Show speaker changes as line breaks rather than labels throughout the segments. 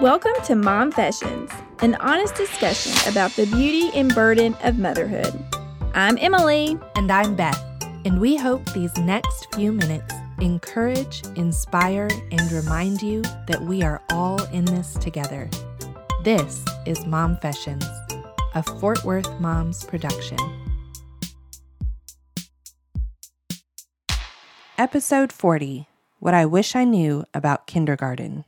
Welcome to Momfessions, an honest discussion about the beauty and burden of motherhood. I'm Emily.
And I'm Beth. And we hope these next few minutes encourage, inspire, and remind you that we are all in this together. This is Momfessions, a Fort Worth Moms production. Episode 40 What I Wish I Knew About Kindergarten.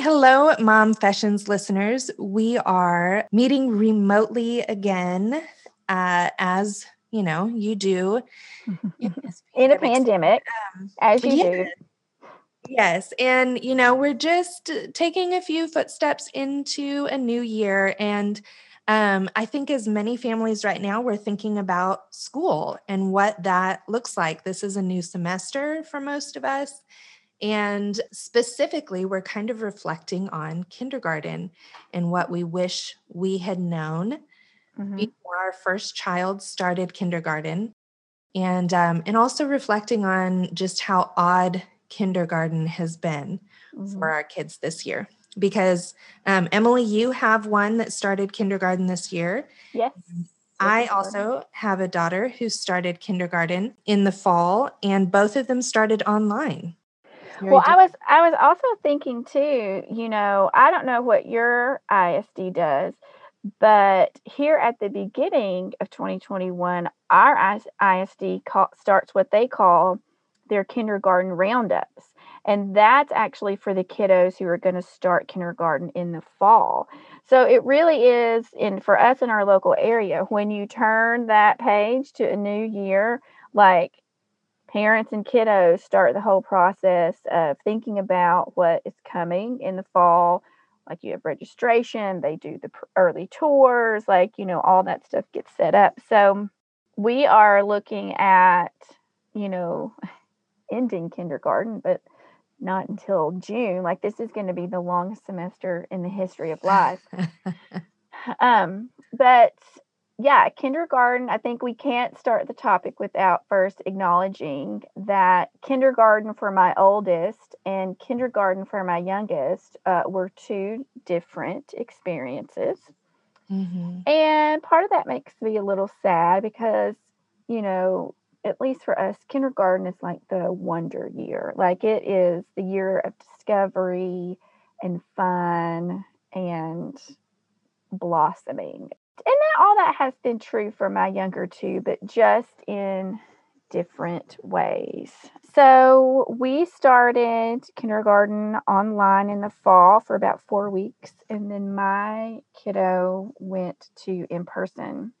Hello, Momfessions listeners. We are meeting remotely again, uh, as you know, you do
in, in a pandemic, um, as you yeah. do.
Yes. And, you know, we're just taking a few footsteps into a new year. And um, I think as many families right now, we're thinking about school and what that looks like. This is a new semester for most of us. And specifically, we're kind of reflecting on kindergarten and what we wish we had known mm-hmm. before our first child started kindergarten. And, um, and also reflecting on just how odd kindergarten has been mm-hmm. for our kids this year. Because um, Emily, you have one that started kindergarten this year.
Yes.
I also have a daughter who started kindergarten in the fall, and both of them started online
well i was i was also thinking too you know i don't know what your isd does but here at the beginning of 2021 our isd call, starts what they call their kindergarten roundups and that's actually for the kiddos who are going to start kindergarten in the fall. So it really is in for us in our local area when you turn that page to a new year like parents and kiddos start the whole process of thinking about what is coming in the fall like you have registration they do the early tours like you know all that stuff gets set up. So we are looking at you know ending kindergarten but not until june. Like this is going to be the longest semester in the history of life. Um but yeah, kindergarten, I think we can't start the topic without first acknowledging that kindergarten for my oldest and kindergarten for my youngest uh, were two different experiences. Mm-hmm. And part of that makes me a little sad because, you know, at least for us, kindergarten is like the wonder year. Like it is the year of discovery and fun and blossoming and that all that has been true for my younger two, but just in different ways. So we started kindergarten online in the fall for about four weeks, and then my kiddo went to in person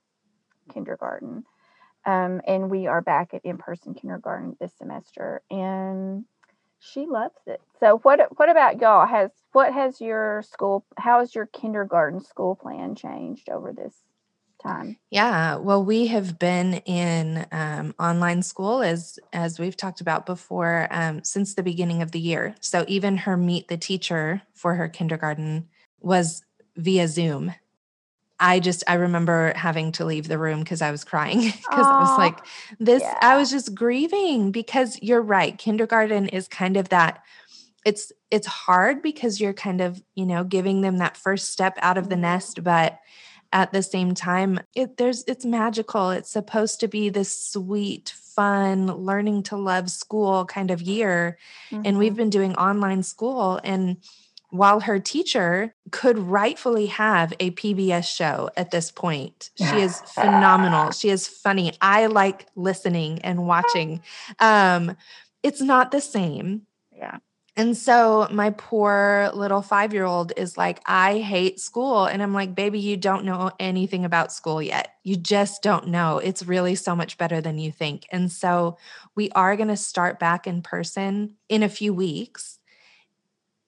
kindergarten. Um, and we are back at in person kindergarten this semester. And she loves it. So what what about y'all? Has what has your school how has your kindergarten school plan changed over this time?
Yeah, well, we have been in um, online school as as we've talked about before um, since the beginning of the year. So even her meet the teacher for her kindergarten was via Zoom. I just I remember having to leave the room because I was crying because I was like this yeah. I was just grieving because you're right kindergarten is kind of that it's it's hard because you're kind of you know giving them that first step out of the mm-hmm. nest but at the same time it there's it's magical it's supposed to be this sweet fun learning to love school kind of year mm-hmm. and we've mm-hmm. been doing online school and while her teacher could rightfully have a PBS show at this point. She is phenomenal. She is funny. I like listening and watching. Um, it's not the same.
Yeah.
And so my poor little five year old is like, I hate school. And I'm like, baby, you don't know anything about school yet. You just don't know. It's really so much better than you think. And so we are going to start back in person in a few weeks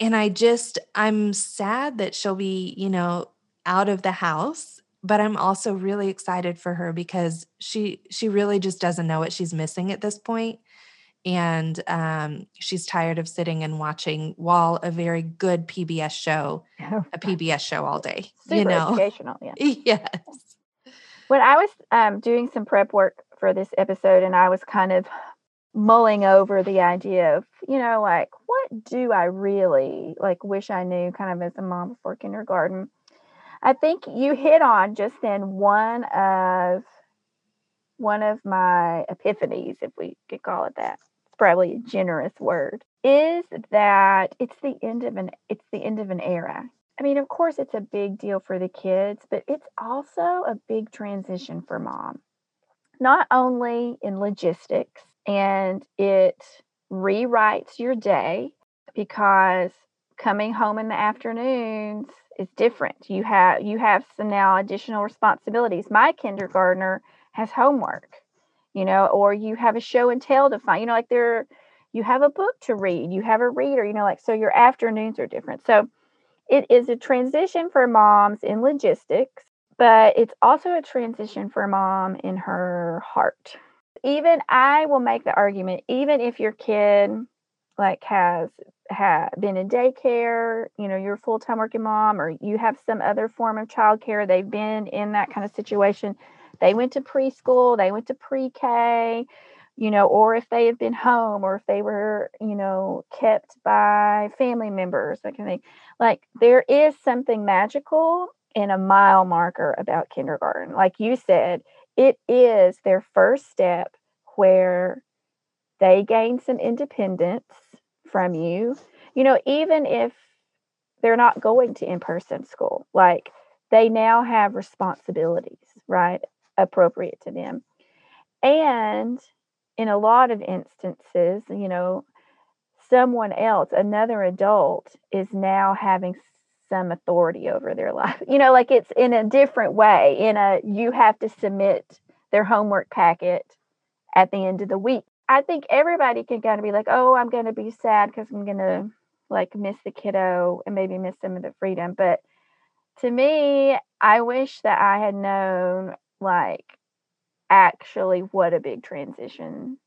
and I just, I'm sad that she'll be, you know, out of the house but i'm also really excited for her because she she really just doesn't know what she's missing at this point. And um, she's tired of sitting and watching while a very good pbs show oh, a pbs show all day
Super you know? educational yeah.
Yes.
When i was um, doing some prep work for this episode and i was kind of mulling over the idea of, you know, like what do I really like wish I knew kind of as a mom before kindergarten. I think you hit on just then one of one of my epiphanies, if we could call it that. It's probably a generous word. Is that it's the end of an it's the end of an era. I mean, of course, it's a big deal for the kids, but it's also a big transition for mom. Not only in logistics, and it rewrites your day because coming home in the afternoons is different. You have you have some now additional responsibilities. My kindergartner has homework, you know, or you have a show and tell to find, you know, like there you have a book to read, you have a reader, you know, like so your afternoons are different. So it is a transition for moms in logistics, but it's also a transition for mom in her heart. Even I will make the argument, even if your kid like has have been in daycare, you know, you're a full-time working mom or you have some other form of childcare, they've been in that kind of situation. They went to preschool, they went to pre-K, you know, or if they have been home or if they were, you know, kept by family members, that kind of thing. Like there is something magical in a mile marker about kindergarten. Like you said, it is their first step where they gain some independence from you. You know, even if they're not going to in person school, like they now have responsibilities, right? Appropriate to them. And in a lot of instances, you know, someone else, another adult, is now having some authority over their life. You know, like it's in a different way. In a, you have to submit their homework packet at the end of the week. I think everybody can kind of be like, oh, I'm going to be sad because I'm going to like miss the kiddo and maybe miss some of the freedom. But to me, I wish that I had known like actually what a big transition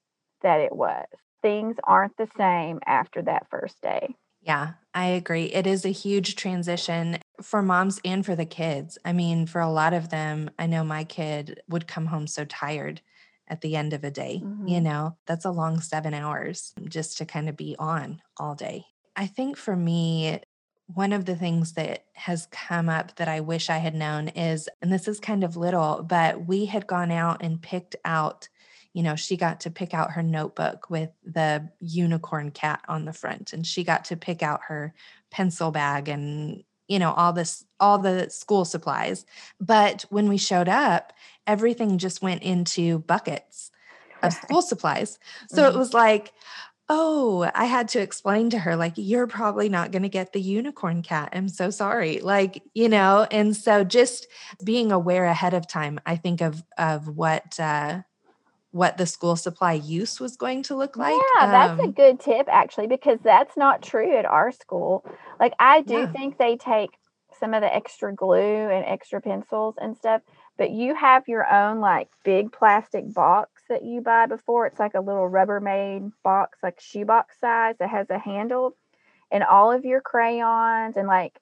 that it was. Things aren't the same after that first day.
Yeah, I agree. It is a huge transition for moms and for the kids. I mean, for a lot of them, I know my kid would come home so tired at the end of a day. Mm-hmm. You know, that's a long seven hours just to kind of be on all day. I think for me, one of the things that has come up that I wish I had known is, and this is kind of little, but we had gone out and picked out you know, she got to pick out her notebook with the unicorn cat on the front, and she got to pick out her pencil bag and, you know, all this, all the school supplies. But when we showed up, everything just went into buckets of school supplies. So mm-hmm. it was like, oh, I had to explain to her, like, you're probably not going to get the unicorn cat. I'm so sorry. Like, you know, and so just being aware ahead of time, I think of of what uh what the school supply use was going to look like.
Yeah, that's um, a good tip actually, because that's not true at our school. Like I do yeah. think they take some of the extra glue and extra pencils and stuff, but you have your own like big plastic box that you buy before. It's like a little Rubbermaid box, like shoebox size that has a handle, and all of your crayons and like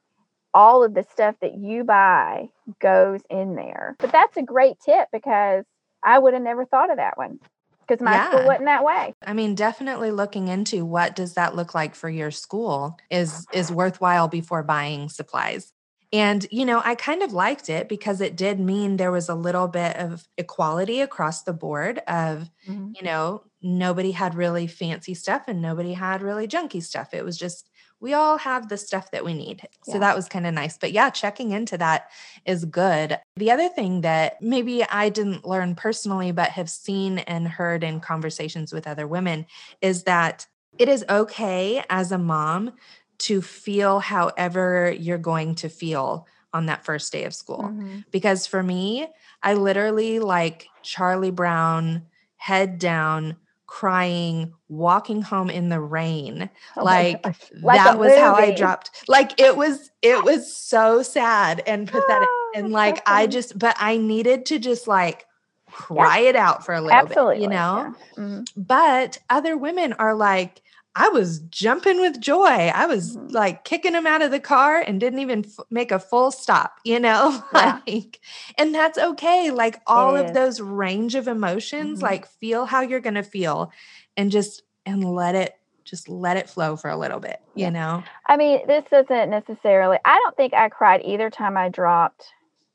all of the stuff that you buy goes in there. But that's a great tip because I would have never thought of that one because my yeah. school wasn't that way.
I mean, definitely looking into what does that look like for your school is is worthwhile before buying supplies. And you know, I kind of liked it because it did mean there was a little bit of equality across the board of, mm-hmm. you know, nobody had really fancy stuff and nobody had really junky stuff. It was just we all have the stuff that we need. So that was kind of nice. But yeah, checking into that is good. The other thing that maybe I didn't learn personally, but have seen and heard in conversations with other women is that it is okay as a mom to feel however you're going to feel on that first day of school. Mm-hmm. Because for me, I literally like Charlie Brown, head down, crying, walking home in the rain. Oh like, like that was movie. how I dropped. Like it was it was so sad and pathetic. Oh, and like so I just but I needed to just like cry yeah. it out for a little Absolutely. bit, you know? Yeah. Mm-hmm. But other women are like I was jumping with joy. I was mm-hmm. like kicking him out of the car and didn't even f- make a full stop, you know? Yeah. like and that's okay. Like all of those range of emotions, mm-hmm. like feel how you're going to feel. and just and let it just let it flow for a little bit, you know?
I mean, this doesn't necessarily, I don't think I cried either time I dropped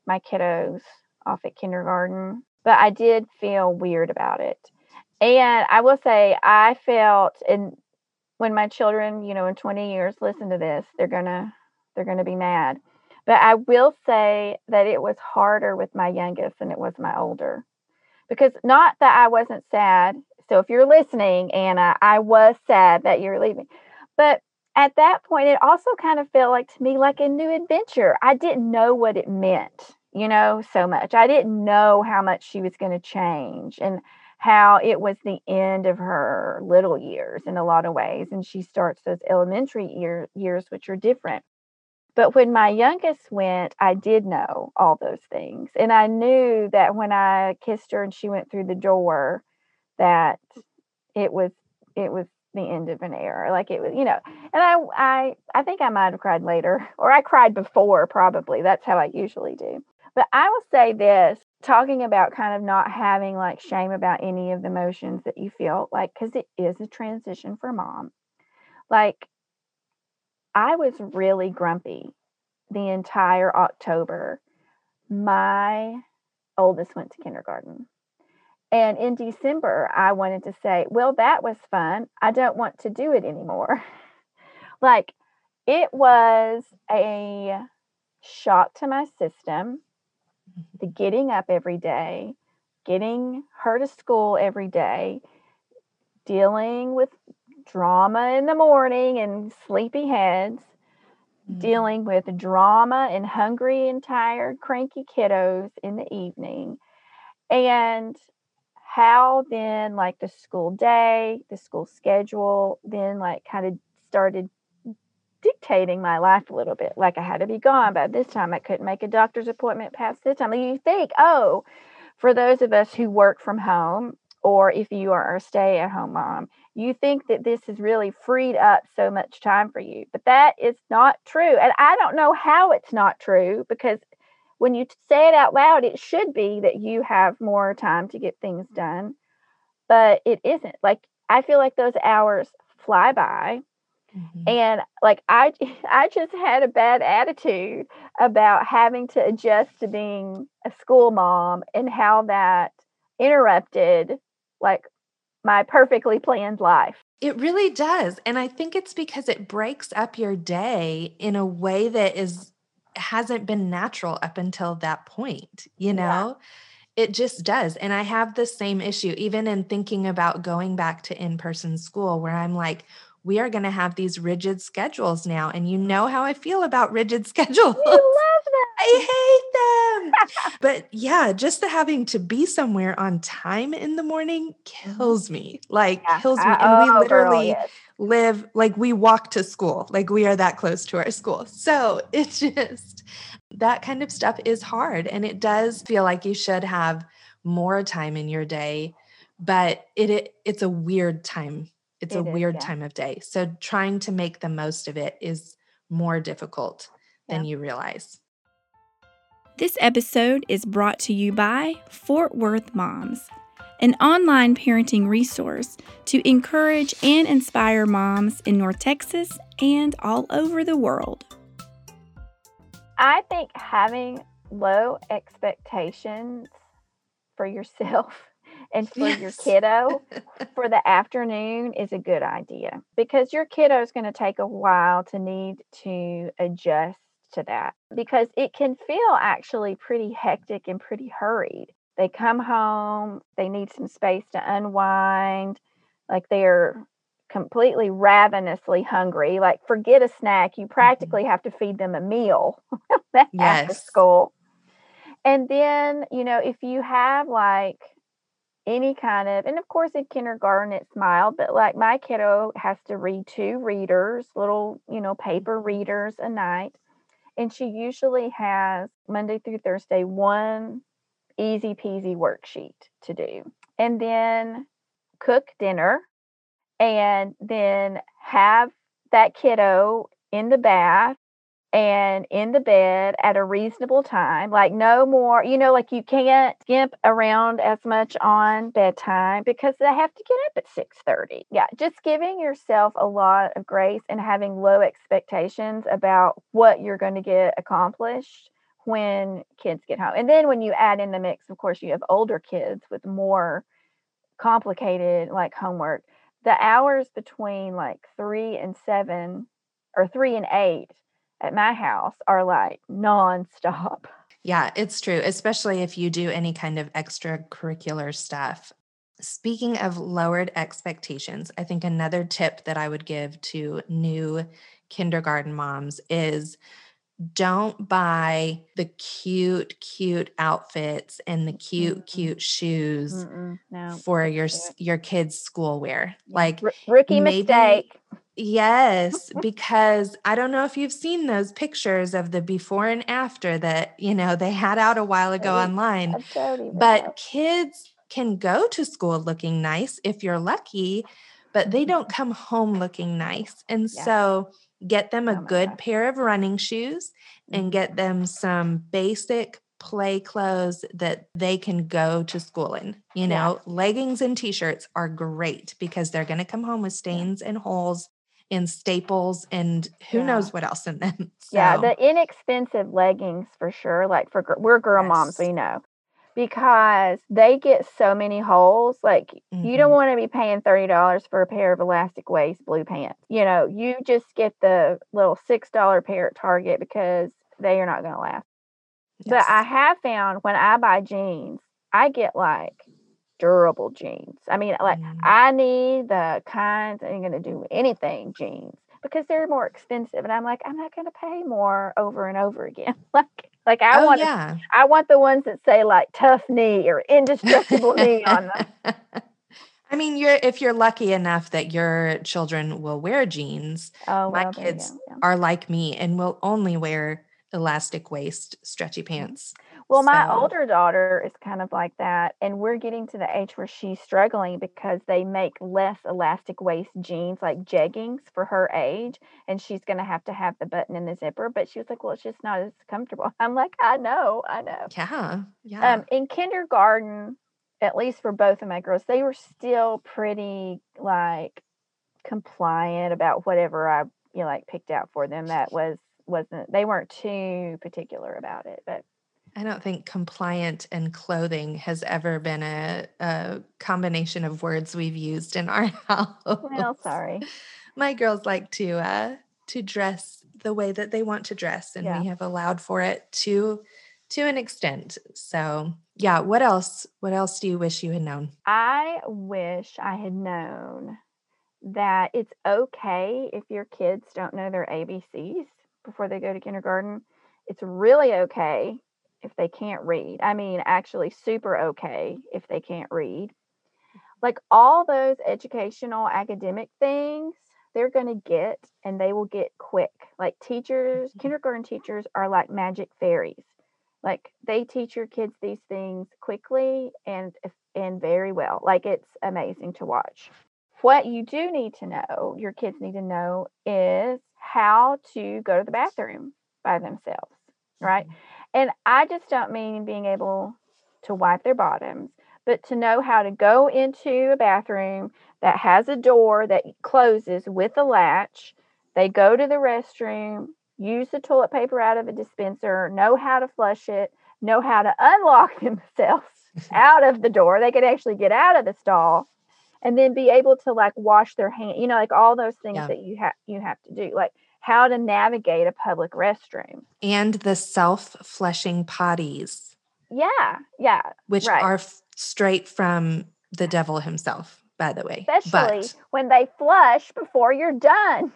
my kiddos off at kindergarten, but I did feel weird about it. And I will say, I felt, and when my children, you know, in 20 years listen to this, they're gonna, they're gonna be mad. But I will say that it was harder with my youngest than it was my older. Because not that I wasn't sad. So if you're listening, Anna, I was sad that you're leaving. But at that point, it also kind of felt like to me like a new adventure. I didn't know what it meant, you know, so much. I didn't know how much she was going to change and how it was the end of her little years in a lot of ways. And she starts those elementary year, years, which are different. But when my youngest went, I did know all those things. And I knew that when I kissed her and she went through the door, that it was it was the end of an era. Like it was, you know, and I I I think I might have cried later, or I cried before probably. That's how I usually do. But I will say this, talking about kind of not having like shame about any of the emotions that you feel, like because it is a transition for mom. Like I was really grumpy the entire October. My oldest went to kindergarten. And in December, I wanted to say, well, that was fun. I don't want to do it anymore. like it was a shock to my system, the getting up every day, getting her to school every day, dealing with drama in the morning and sleepy heads, mm-hmm. dealing with drama and hungry and tired, cranky kiddos in the evening. And how then like the school day, the school schedule, then like kind of started dictating my life a little bit. Like I had to be gone by this time. I couldn't make a doctor's appointment past this time. You think, oh, for those of us who work from home, or if you are a stay at home mom, you think that this has really freed up so much time for you. But that is not true. And I don't know how it's not true because when you say it out loud, it should be that you have more time to get things done, but it isn't. Like, I feel like those hours fly by. Mm-hmm. And like I I just had a bad attitude about having to adjust to being a school mom and how that interrupted like my perfectly planned life.
It really does. And I think it's because it breaks up your day in a way that is hasn't been natural up until that point, you know? Yeah. It just does. And I have the same issue, even in thinking about going back to in person school, where I'm like, we are going to have these rigid schedules now. And you know how I feel about rigid schedules.
I love them.
I hate them. but yeah, just the having to be somewhere on time in the morning mm-hmm. kills me. Like yeah. kills me. And oh, we literally girl, yes live like we walk to school, like we are that close to our school. So it's just that kind of stuff is hard. And it does feel like you should have more time in your day, but it, it it's a weird time. It's it a is, weird yeah. time of day. So trying to make the most of it is more difficult yeah. than you realize.
This episode is brought to you by Fort Worth Moms an online parenting resource to encourage and inspire moms in North Texas and all over the world.
I think having low expectations for yourself and for yes. your kiddo for the afternoon is a good idea because your kiddo is going to take a while to need to adjust to that because it can feel actually pretty hectic and pretty hurried. They come home, they need some space to unwind, like they're completely ravenously hungry. Like, forget a snack, you mm-hmm. practically have to feed them a meal yes. after school. And then, you know, if you have like any kind of, and of course in kindergarten it's mild, but like my kiddo has to read two readers, little, you know, paper mm-hmm. readers a night. And she usually has Monday through Thursday one easy peasy worksheet to do. And then cook dinner and then have that kiddo in the bath and in the bed at a reasonable time. Like no more, you know, like you can't skimp around as much on bedtime because they have to get up at 6:30. Yeah, just giving yourself a lot of grace and having low expectations about what you're going to get accomplished when kids get home. And then when you add in the mix, of course, you have older kids with more complicated like homework. The hours between like 3 and 7 or 3 and 8 at my house are like nonstop.
Yeah, it's true, especially if you do any kind of extracurricular stuff. Speaking of lowered expectations, I think another tip that I would give to new kindergarten moms is don't buy the cute, cute outfits and the cute, mm cute shoes no, for your your kids' school wear. Like
R- rookie maybe, mistake.
Yes, because I don't know if you've seen those pictures of the before and after that, you know, they had out a while ago online. But kids can go to school looking nice if you're lucky, but they don't come home looking nice. And yeah. so get them a oh good pair of running shoes and get mm-hmm. them some basic play clothes that they can go to school in. You know, yeah. leggings and t-shirts are great because they're going to come home with stains and holes and staples and who yeah. knows what else in them.
So. Yeah, the inexpensive leggings for sure. Like for we're girl yes. moms, we know because they get so many holes. Like mm-hmm. you don't mm-hmm. want to be paying thirty dollars for a pair of elastic waist blue pants. You know, you just get the little six dollar pair at Target because they are not going to last. Yes. But I have found when I buy jeans, I get like durable jeans. I mean, like mm. I need the kinds ain't gonna do anything jeans because they're more expensive. And I'm like, I'm not gonna pay more over and over again. like like I oh, want yeah. I want the ones that say like tough knee or indestructible knee on them.
I mean, you're if you're lucky enough that your children will wear jeans.
Oh,
my well, kids yeah. are like me and will only wear elastic waist stretchy pants.
Well, my so. older daughter is kind of like that. And we're getting to the age where she's struggling because they make less elastic waist jeans, like jeggings for her age. And she's going to have to have the button and the zipper. But she was like, well, it's just not as comfortable. I'm like, I know, I know.
Yeah. Yeah. Um,
in kindergarten, at least for both of my girls, they were still pretty like compliant about whatever I, you know, like picked out for them that was wasn't they weren't too particular about it but
I don't think compliant and clothing has ever been a, a combination of words we've used in our house.
Well, sorry.
My girls like to uh, to dress the way that they want to dress, and yeah. we have allowed for it to to an extent. So, yeah. What else? What else do you wish you had known?
I wish I had known that it's okay if your kids don't know their ABCs before they go to kindergarten. It's really okay if they can't read. I mean, actually, super okay if they can't read. Like all those educational academic things, they're going to get and they will get quick. Like teachers, mm-hmm. kindergarten teachers are like magic fairies. Like they teach your kids these things quickly and and very well. Like it's amazing to watch. What you do need to know, your kids need to know is how to go to the bathroom by themselves, right? Mm-hmm. And I just don't mean being able to wipe their bottoms, but to know how to go into a bathroom that has a door that closes with a latch. They go to the restroom, use the toilet paper out of a dispenser, know how to flush it, know how to unlock themselves out of the door. They could actually get out of the stall and then be able to like wash their hand, you know, like all those things yeah. that you have you have to do. Like how to navigate a public restroom.
And the self flushing potties.
Yeah, yeah.
Which right. are f- straight from the devil himself, by the way.
Especially but, when they flush before you're done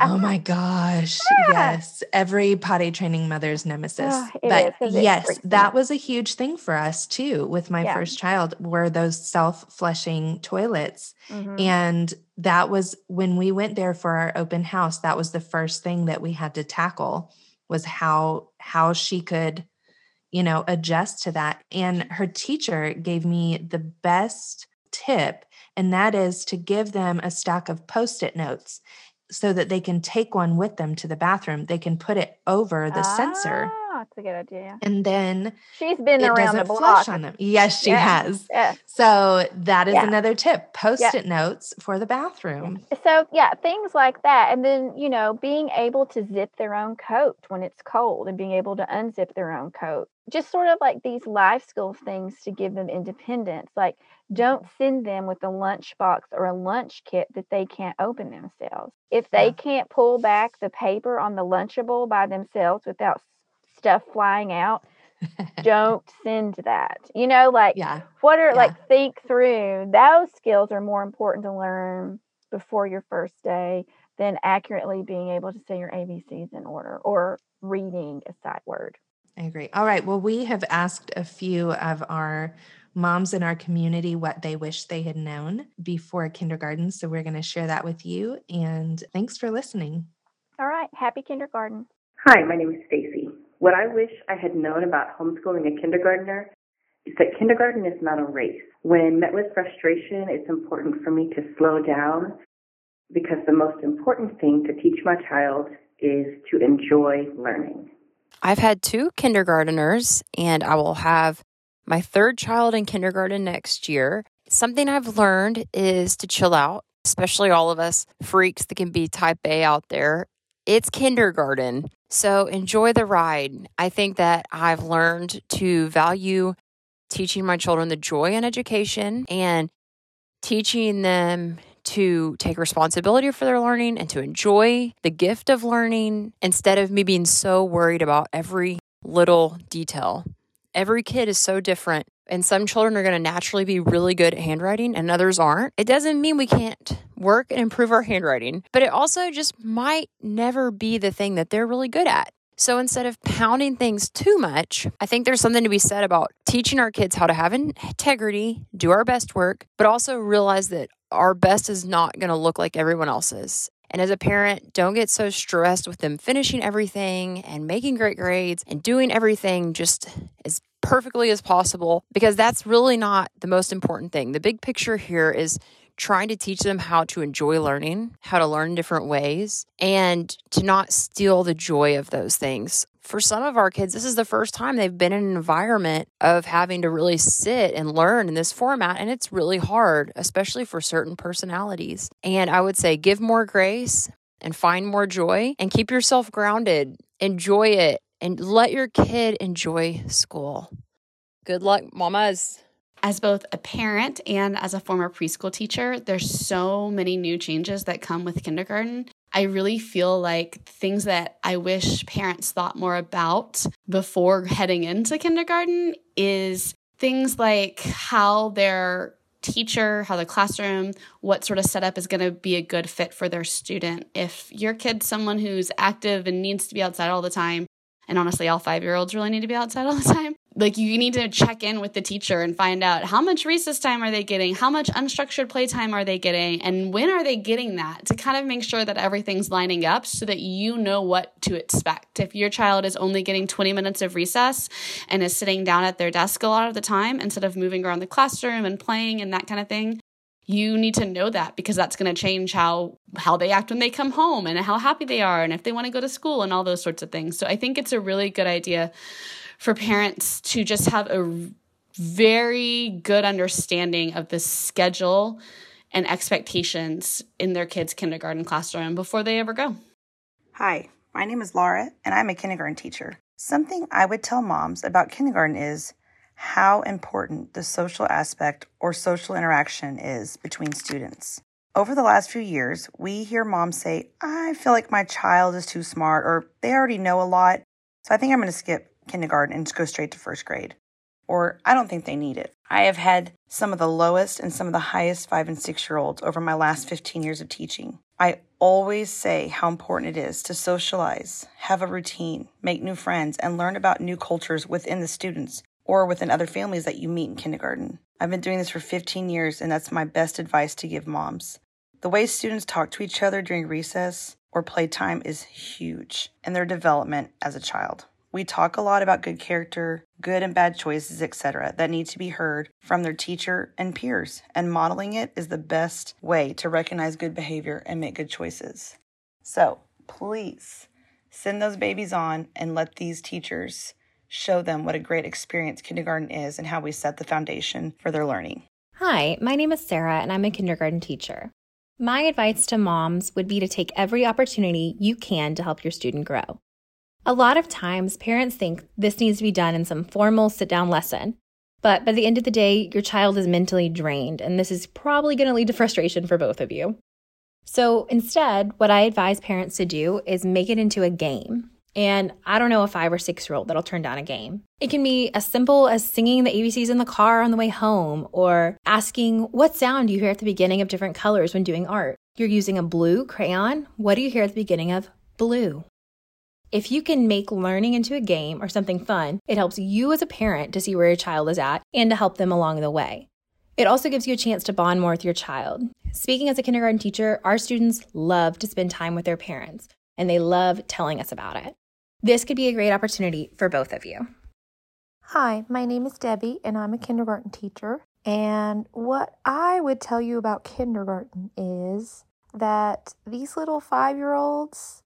oh my gosh. Yeah. Yes. Every potty training mother's nemesis. Oh, but yes, that was a huge thing for us too with my yeah. first child were those self-flushing toilets. Mm-hmm. And that was when we went there for our open house, that was the first thing that we had to tackle was how how she could you know adjust to that. And her teacher gave me the best tip and that is to give them a stack of post-it notes so that they can take one with them to the bathroom. They can put it over the
ah,
sensor.
Oh, that's a good idea.
And then
she's been around the block.
flush on them. Yes, she
Yeah.
has.
Yeah.
So that is
Yeah.
another tip. Post-it notes for the bathroom.
So yeah, things like that, and then you know, being able to zip their own coat when it's cold, and being able to unzip their own coat. Just sort of like these life skill things to give them independence. Like, don't mm-hmm. send them with a lunchbox or a lunch kit that they can't open themselves. If they
Yeah.
can't pull back the paper on the Lunchable by themselves without stuff flying out, don't send that. You know, like
yeah.
what are
Yeah.
like think through those skills are more important to learn before your first day than accurately being able to say your ABCs in order or reading a sight word.
I agree. All right. Well, we have asked a few of our moms in our community what they wish they had known before kindergarten. So we're going to share that with you. And thanks for listening.
All right, happy kindergarten.
Hi, my name is Stacy. What I wish I had known about homeschooling a kindergartner is that kindergarten is not a race. When met with frustration, it's important for me to slow down because the most important thing to teach my child is to enjoy learning.
I've had two kindergarteners, and I will have my third child in kindergarten next year. Something I've learned is to chill out, especially all of us freaks that can be type A out there. It's kindergarten. So enjoy the ride. I think that I've learned to value teaching my children the joy in education and teaching them to take responsibility for their learning and to enjoy the gift of learning instead of me being so worried about every little detail. Every kid is so different, and some children are going to naturally be really good at handwriting and others aren't. It doesn't mean we can't work and improve our handwriting, but it also just might never be the thing that they're really good at. So instead of pounding things too much, I think there's something to be said about teaching our kids how to have integrity, do our best work, but also realize that our best is not going to look like everyone else's. And as a parent, don't get so stressed with them finishing everything and making great grades and doing everything just as perfectly as possible because that's really not the most important thing. The big picture here is trying to teach them how to enjoy learning, how to learn different ways, and to not steal the joy of those things. For some of our kids, this is the first time they've been in an environment of having to really sit and learn in this format, and it's really hard, especially for certain personalities. And I would say give more grace and find more joy and keep yourself grounded. Enjoy it and let your kid enjoy school. Good luck, mamas.
as both a parent and as a former preschool teacher, there's so many new changes that come with kindergarten. I really feel like things that I wish parents thought more about before heading into kindergarten is things like how their teacher, how the classroom, what sort of setup is going to be a good fit for their student. If your kid's someone who's active and needs to be outside all the time, and honestly, all five year olds really need to be outside all the time. Like, you need to check in with the teacher and find out how much recess time are they getting? How much unstructured playtime are they getting? And when are they getting that to kind of make sure that everything's lining up so that you know what to expect. If your child is only getting 20 minutes of recess and is sitting down at their desk a lot of the time instead of moving around the classroom and playing and that kind of thing, you need to know that because that's going to change how how they act when they come home and how happy they are and if they want to go to school and all those sorts of things. So I think it's a really good idea for parents to just have a very good understanding of the schedule and expectations in their kids' kindergarten classroom before they ever go.
Hi, my name is Laura, and I'm a kindergarten teacher. Something I would tell moms about kindergarten is how important the social aspect or social interaction is between students. Over the last few years, we hear moms say, I feel like my child is too smart, or they already know a lot, so I think I'm going to skip kindergarten and go straight to first grade. Or I don't think they need it. I have had some of the lowest and some of the highest five and six year olds over my last 15 years of teaching. I always say how important it is to socialize, have a routine, make new friends, and learn about new cultures within the students or within other families that you meet in kindergarten. I've been doing this for 15 years, and that's my best advice to give moms. The way students talk to each other during recess or playtime is huge in their development as a child. We talk a lot about good character, good and bad choices, etc., that need to be heard from their teacher and peers, and modeling it is the best way to recognize good behavior and make good choices. So please send those babies on and let these teachers show them what a great experience kindergarten is and how we set the foundation for their learning.
Hi, my name is Sarah, and I'm a kindergarten teacher. My advice to moms would be to take every opportunity you can to help your student grow. A lot of times, parents think this needs to be done in some formal sit down lesson. But by the end of the day, your child is mentally drained, and this is probably going to lead to frustration for both of you. So instead, what I advise parents to do is make it into a game. And I don't know a five or six year old that'll turn down a game. It can be as simple as singing the ABCs in the car on the way home or asking, What sound do you hear at the beginning of different colors when doing art? You're using a blue crayon. What do you hear at the beginning of blue? If you can make learning into a game or something fun, it helps you as a parent to see where your child is at and to help them along the way. It also gives you a chance to bond more with your child. Speaking as a kindergarten teacher, our students love to spend time with their parents, and they love telling us about it. This could be a great opportunity for both of you.
Hi, my name is Debbie, and I'm a kindergarten teacher. And what I would tell you about kindergarten is that these little five year olds,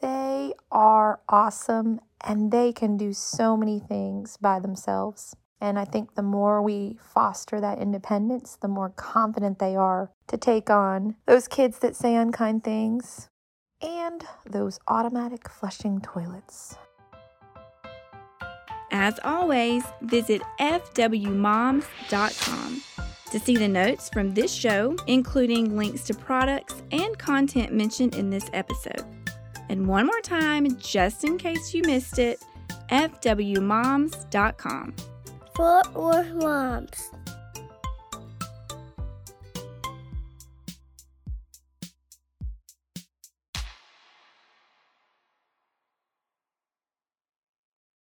they are awesome and they can do so many things by themselves. And I think the more we foster that independence, the more confident they are to take on those kids that say unkind things and those automatic flushing toilets.
As always, visit fwmoms.com to see the notes from this show, including links to products and content mentioned in this episode. And one more time, just in case you missed it, fwmoms.com.
Fort Worth Moms.